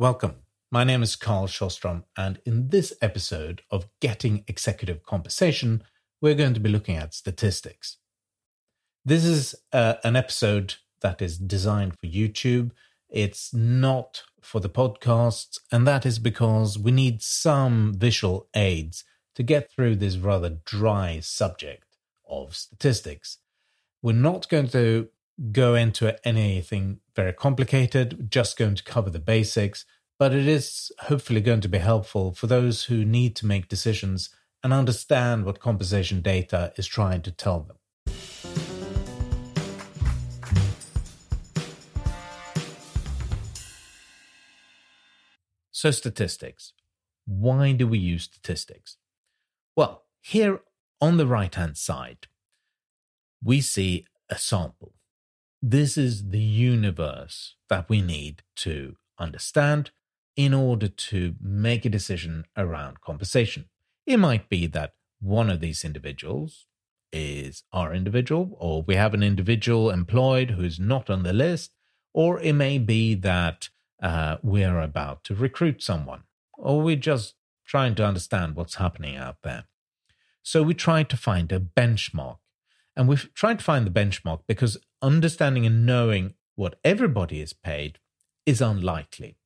Welcome. My name is Carl Sjostrom, and in this episode of Getting Executive Compensation, we're going to be looking at statistics. This is uh, an episode that is designed for YouTube. It's not for the podcasts, and that is because we need some visual aids to get through this rather dry subject of statistics. We're not going to go into anything very complicated, just going to cover the basics, but it is hopefully going to be helpful for those who need to make decisions and understand what compensation data is trying to tell them. So, statistics. Why do we use statistics? Well, here on the right hand side, we see a sample. This is the universe that we need to understand in order to make a decision around compensation. It might be that one of these individuals is our individual, or we have an individual employed who's not on the list, or it may be that uh, we're about to recruit someone, or we're just trying to understand what's happening out there. So we try to find a benchmark. And we've tried to find the benchmark because understanding and knowing what everybody is paid is unlikely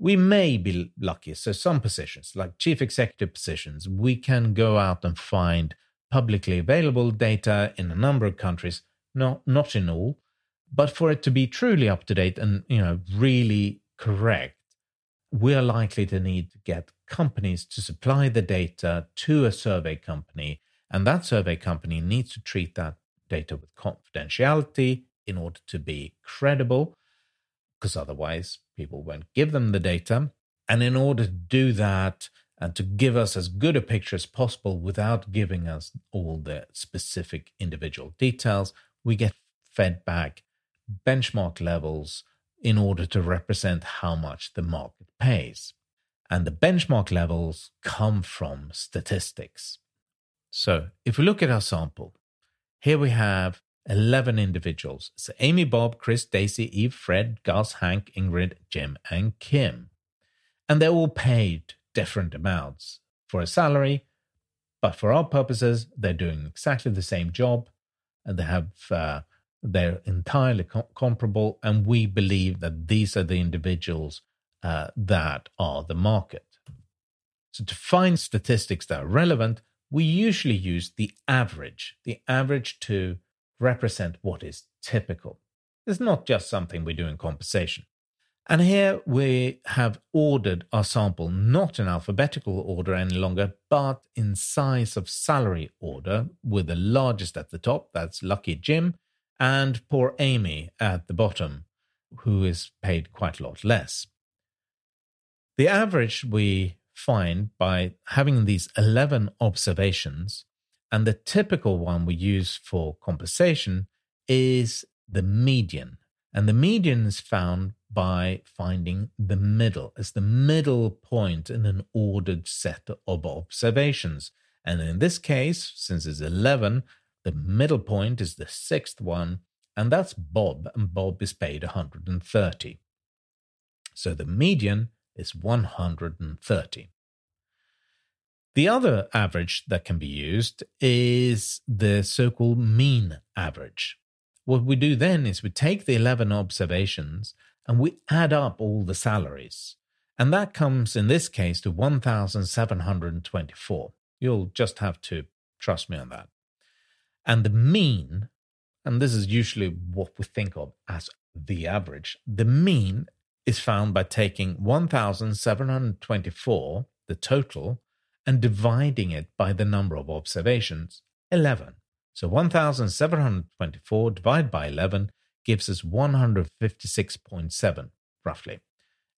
we may be lucky. So, some positions, like chief executive positions, we can go out and find publicly available data in a number of countries, not, not in all. But for it to be truly up to date and you know really correct, we are likely to need to get companies to supply the data to a survey company, and that survey company needs to treat that data with confidentiality in order to be credible because otherwise people won't give them the data. And in order to do that and to give us as good a picture as possible without giving us all the specific individual details, we get fed back benchmark levels in order to represent how much the market pays. And the benchmark levels come from statistics. So if we look at our sample, here we have 11 individuals. So Amy, Bob, Chris, Daisy, Eve, Fred, Gus, Hank, Ingrid, Jim, and Kim. And they're all paid different amounts for a salary, but for our purposes, they're doing exactly the same job and they have uh, they're entirely com- comparable and we believe that these are the individuals uh, that are the market so to find statistics that are relevant we usually use the average the average to represent what is typical. It's not just something we do in compensation. And here we have ordered our sample not in alphabetical order any longer, but in size of salary order, with the largest at the top, that's Lucky Jim, and poor Amy at the bottom, who is paid quite a lot less. The average we find by having these 11 observations and the typical one we use for compensation is the median. And the median is found by finding the middle as the middle point in an ordered set of observations. And in this case, since it's 11, the middle point is the sixth one, and that's Bob, and Bob is paid 130. So the median is 130. The other average that can be used is the so called mean average. What we do then is we take the 11 observations and we add up all the salaries. And that comes in this case to 1,724. You'll just have to trust me on that. And the mean, and this is usually what we think of as the average, the mean is found by taking 1,724, the total, and dividing it by the number of observations, 11. So 1724 divided by 11 gives us 156.7, roughly.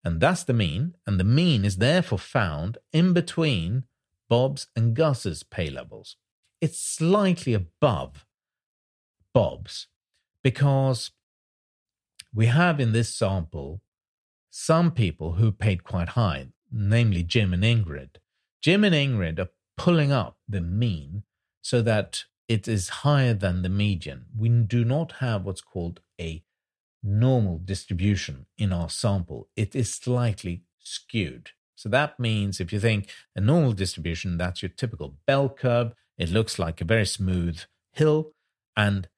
And that's the mean, and the mean is therefore found in between Bob's and Gus's pay levels. It's slightly above Bob's because we have in this sample some people who paid quite high, namely Jim and Ingrid, Jim and Ingrid are pulling up the mean so that it is higher than the median. We do not have what's called a normal distribution in our sample. It is slightly skewed. So that means if you think a normal distribution, that's your typical bell curve. It looks like a very smooth hill, and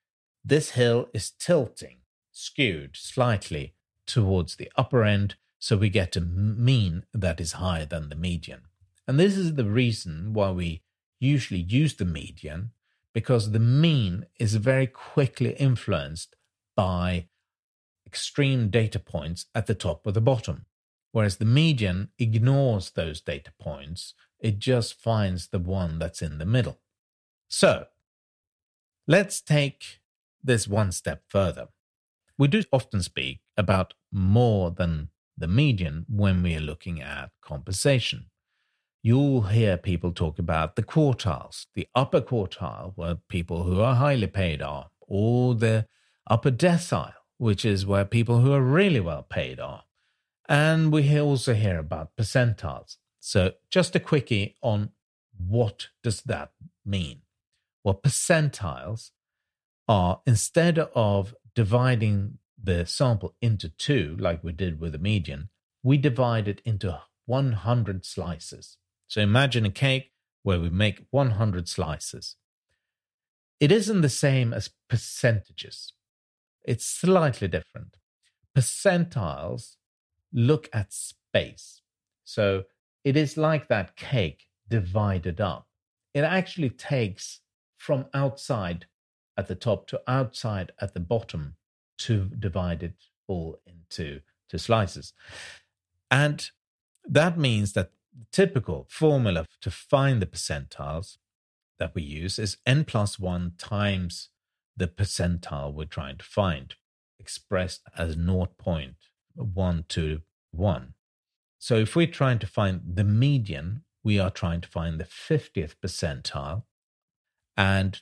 this hill is tilting, skewed slightly towards the upper end. So we get a mean that is higher than the median. And this is the reason why we usually use the median, because the mean is very quickly influenced by extreme data points at the top or the bottom. Whereas the median ignores those data points, it just finds the one that's in the middle. So let's take this one step further. We do often speak about more than the median when we are looking at compensation. You'll hear people talk about the quartiles, the upper quartile, where people who are highly paid are, or the upper decile, which is where people who are really well paid are. And we also hear about percentiles. So, just a quickie on what does that mean? Well, percentiles are instead of dividing the sample into two, like we did with the median, we divide it into 100 slices. So imagine a cake where we make 100 slices. It isn't the same as percentages, it's slightly different. Percentiles look at space. So it is like that cake divided up. It actually takes from outside at the top to outside at the bottom to divide it all into two slices. And that means that the typical formula to find the percentiles that we use is n plus 1 times the percentile we're trying to find, expressed as 0.1 to 1. So if we're trying to find the median, we are trying to find the 50th percentile. And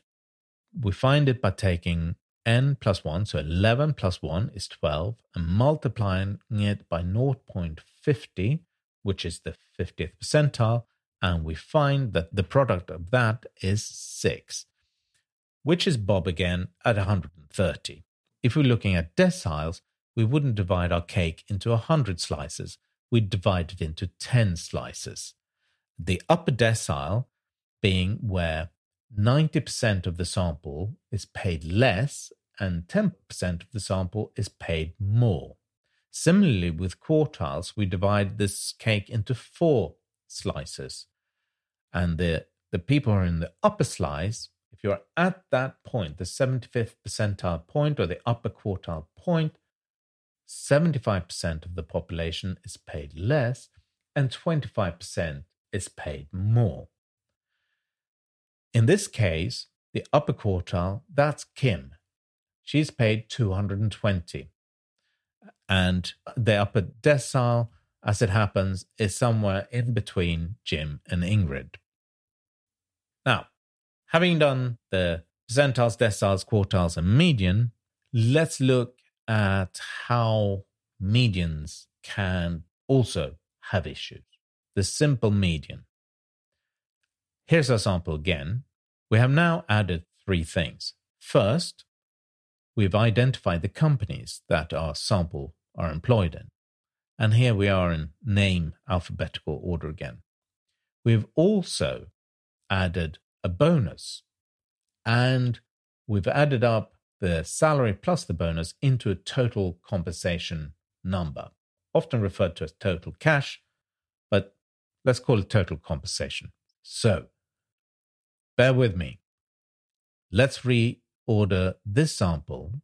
we find it by taking n plus 1, so 11 plus 1 is 12, and multiplying it by 0.50, which is the 50th percentile, and we find that the product of that is 6, which is Bob again at 130. If we're looking at deciles, we wouldn't divide our cake into 100 slices, we'd divide it into 10 slices. The upper decile being where 90% of the sample is paid less and 10% of the sample is paid more. Similarly, with quartiles, we divide this cake into four slices. And the, the people who are in the upper slice, if you're at that point, the 75th percentile point or the upper quartile point, 75% of the population is paid less and 25% is paid more. In this case, the upper quartile, that's Kim. She's paid 220. And the upper decile, as it happens, is somewhere in between Jim and Ingrid. Now, having done the percentiles, deciles, quartiles, and median, let's look at how medians can also have issues. The simple median. Here's our sample again. We have now added three things. First, we've identified the companies that our sample are employed in. And here we are in name alphabetical order again. We've also added a bonus and we've added up the salary plus the bonus into a total compensation number, often referred to as total cash, but let's call it total compensation. So bear with me. Let's reorder this sample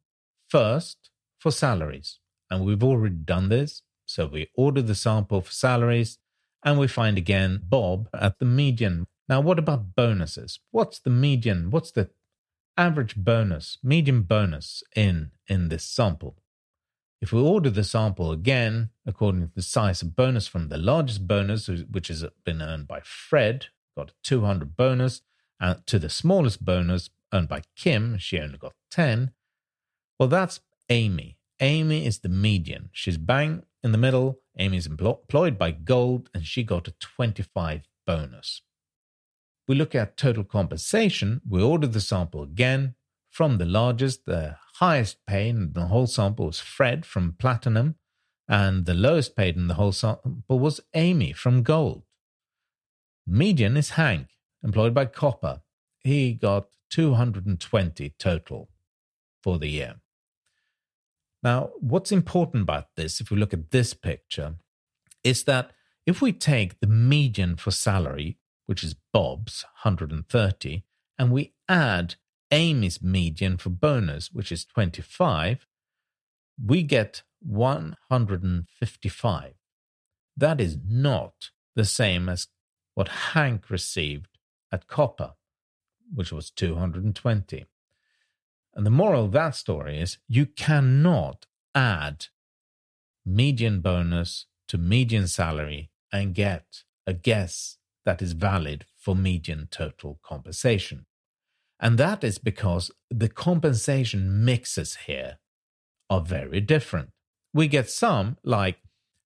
first for salaries. And we've already done this. So we order the sample for salaries and we find again Bob at the median. Now, what about bonuses? What's the median? What's the average bonus, median bonus in, in this sample? If we order the sample again, according to the size of bonus from the largest bonus, which has been earned by Fred, got a 200 bonus, and to the smallest bonus earned by Kim, she only got 10. Well, that's Amy. Amy is the median. She's bang in the middle. Amy's employed by Gold, and she got a 25 bonus. We look at total compensation. We order the sample again from the largest, the highest paid in the whole sample was Fred from Platinum, and the lowest paid in the whole sample was Amy from Gold. Median is Hank, employed by Copper. He got 220 total for the year. Now, what's important about this, if we look at this picture, is that if we take the median for salary, which is Bob's 130, and we add Amy's median for bonus, which is 25, we get 155. That is not the same as what Hank received at Copper, which was 220. And the moral of that story is you cannot add median bonus to median salary and get a guess that is valid for median total compensation. And that is because the compensation mixes here are very different. We get some, like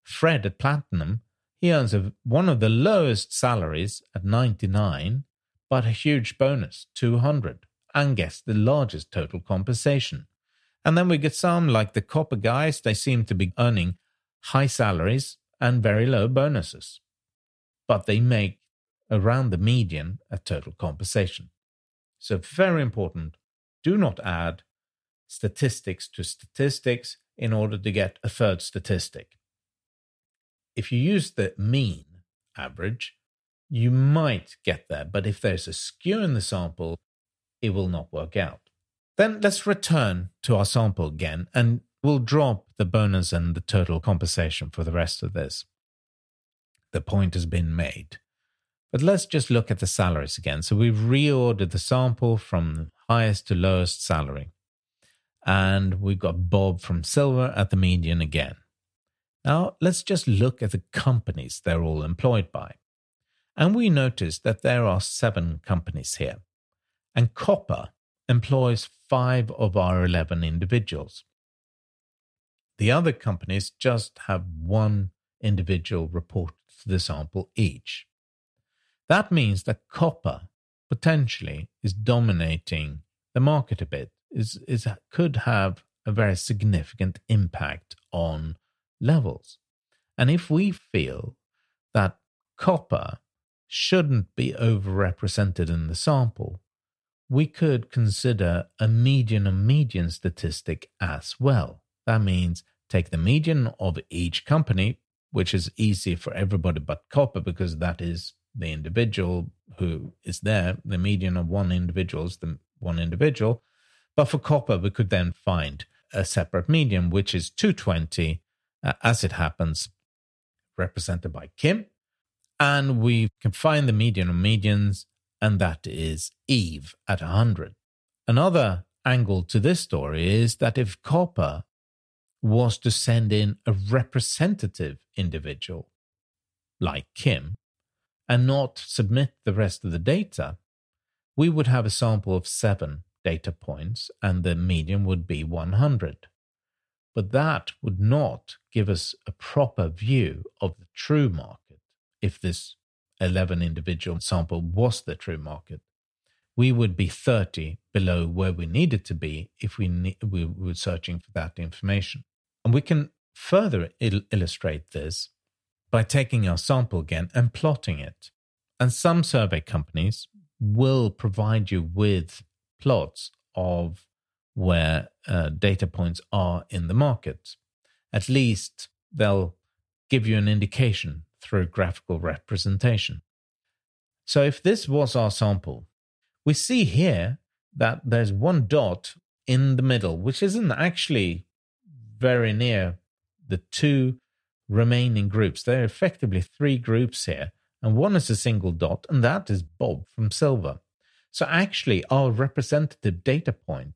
Fred at Platinum, he earns a, one of the lowest salaries at 99, but a huge bonus, 200, and gets the largest total compensation. And then we get some, like the copper guys, they seem to be earning high salaries and very low bonuses, but they make around the median a total compensation. So, very important do not add statistics to statistics in order to get a third statistic. If you use the mean average, you might get there, but if there's a skew in the sample, it will not work out. Then let's return to our sample again and we'll drop the bonus and the total compensation for the rest of this. The point has been made. But let's just look at the salaries again. So we've reordered the sample from highest to lowest salary. And we've got Bob from Silver at the median again. Now, let's just look at the companies they're all employed by. And we notice that there are seven companies here. And Copper employs five of our 11 individuals. The other companies just have one individual report to the sample each. That means that copper potentially is dominating the market a bit is, is could have a very significant impact on levels. And if we feel that copper shouldn't be overrepresented in the sample, we could consider a median and median statistic as well. That means take the median of each company, which is easy for everybody but copper because that is the individual who is there. The median of one individual is the one individual. But for copper, we could then find a separate median, which is 220, uh, as it happens, represented by Kim. And we can find the median of medians, and that is Eve at 100. Another angle to this story is that if copper was to send in a representative individual like Kim and not submit the rest of the data, we would have a sample of seven data points and the median would be 100. But that would not give us a proper view of the true market if this 11 individual sample was the true market. We would be 30 below where we needed to be if we, ne- we were searching for that information. And we can further il- illustrate this by taking our sample again and plotting it. And some survey companies will provide you with plots of where uh, data points are in the market. At least they'll give you an indication through graphical representation. So if this was our sample, we see here that there's one dot in the middle, which isn't actually very near the two remaining groups. There are effectively three groups here, and one is a single dot, and that is Bob from Silver. So actually, our representative data point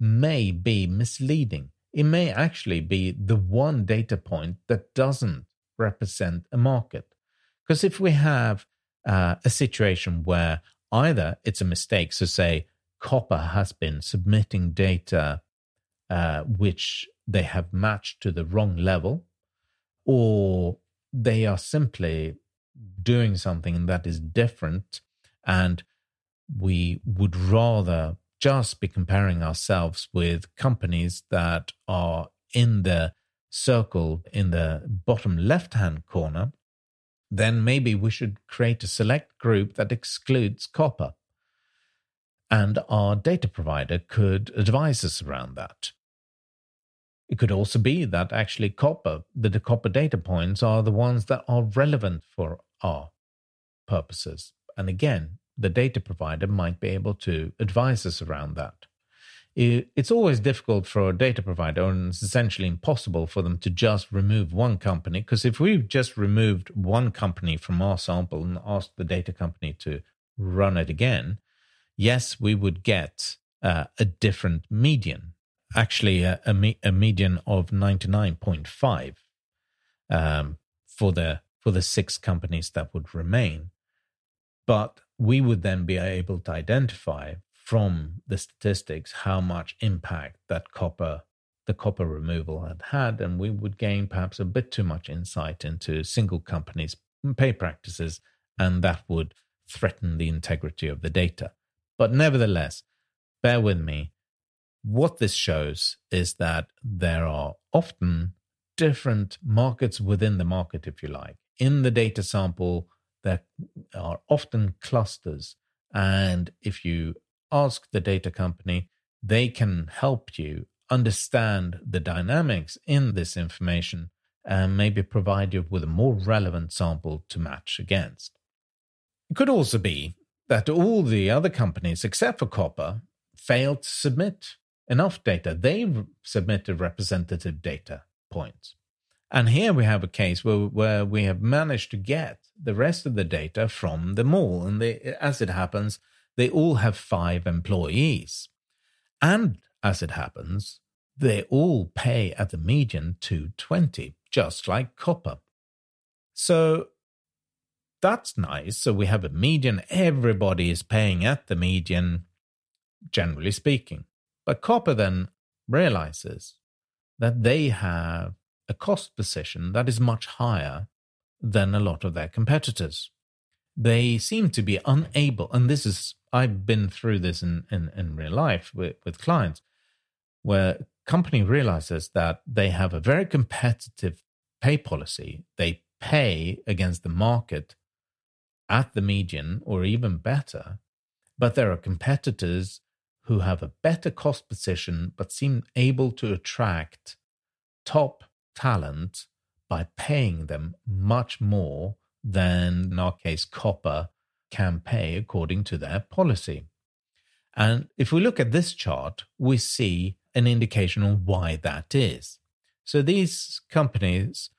may be misleading. It may actually be the one data point that doesn't represent a market. Because if we have uh, a situation where either it's a mistake, so say Copper has been submitting data uh, which they have matched to the wrong level, or they are simply doing something that is different and we would rather just be comparing ourselves with companies that are in the circled in the bottom left hand corner, then maybe we should create a select group that excludes copper. And our data provider could advise us around that. It could also be that actually copper, the, the copper data points are the ones that are relevant for our purposes. And again, the data provider might be able to advise us around that. It's always difficult for a data provider, and it's essentially impossible for them to just remove one company. Because if we've just removed one company from our sample and asked the data company to run it again, yes, we would get uh, a different median actually a, a, me, a median of 99.5 um, for the for the six companies that would remain. But we would then be able to identify from the statistics how much impact that copper the copper removal had had, and we would gain perhaps a bit too much insight into single companies' pay practices, and that would threaten the integrity of the data. But nevertheless, bear with me what this shows is that there are often different markets within the market, if you like. In the data sample, there are often clusters. And if you ask the data company, they can help you understand the dynamics in this information and maybe provide you with a more relevant sample to match against. It could also be that all the other companies, except for Copper, failed to submit enough data. They submitted representative data points. And here we have a case where, where we have managed to get the rest of the data from them all. And they, as it happens, they all have five employees. And as it happens, they all pay at the median 220, just like copper. So that's nice. So we have a median, everybody is paying at the median, generally speaking. But copper then realizes that they have a cost position that is much higher than a lot of their competitors. They seem to be unable, and this is, I've been through this in, in, in real life with, with clients, where company realizes that they have a very competitive pay policy. They pay against the market at the median or even better, but there are competitors who have a better cost position but seem able to attract top talent by paying them much more than, in our case, Copper can pay according to their policy. And if we look at this chart, we see an indication on why that is. So these companies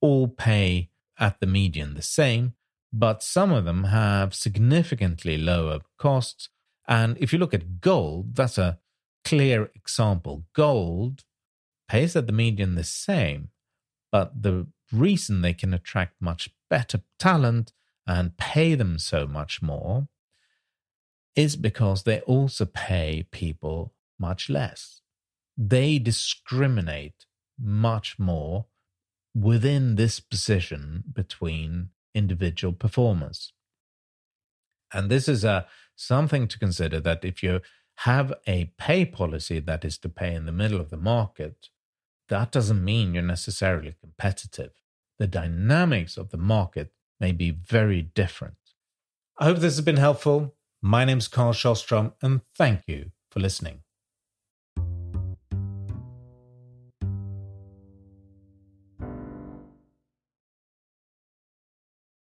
all pay at the median the same, but some of them have significantly lower costs and if you look at gold, that's a clear example. Gold pays at the median the same, but the reason they can attract much better talent and pay them so much more is because they also pay people much less. They discriminate much more within this position between individual performers. And this is a something to consider that if you have a pay policy that is to pay in the middle of the market, that doesn't mean you're necessarily competitive. The dynamics of the market may be very different. I hope this has been helpful. My name is Carl Sjostrom, and thank you for listening.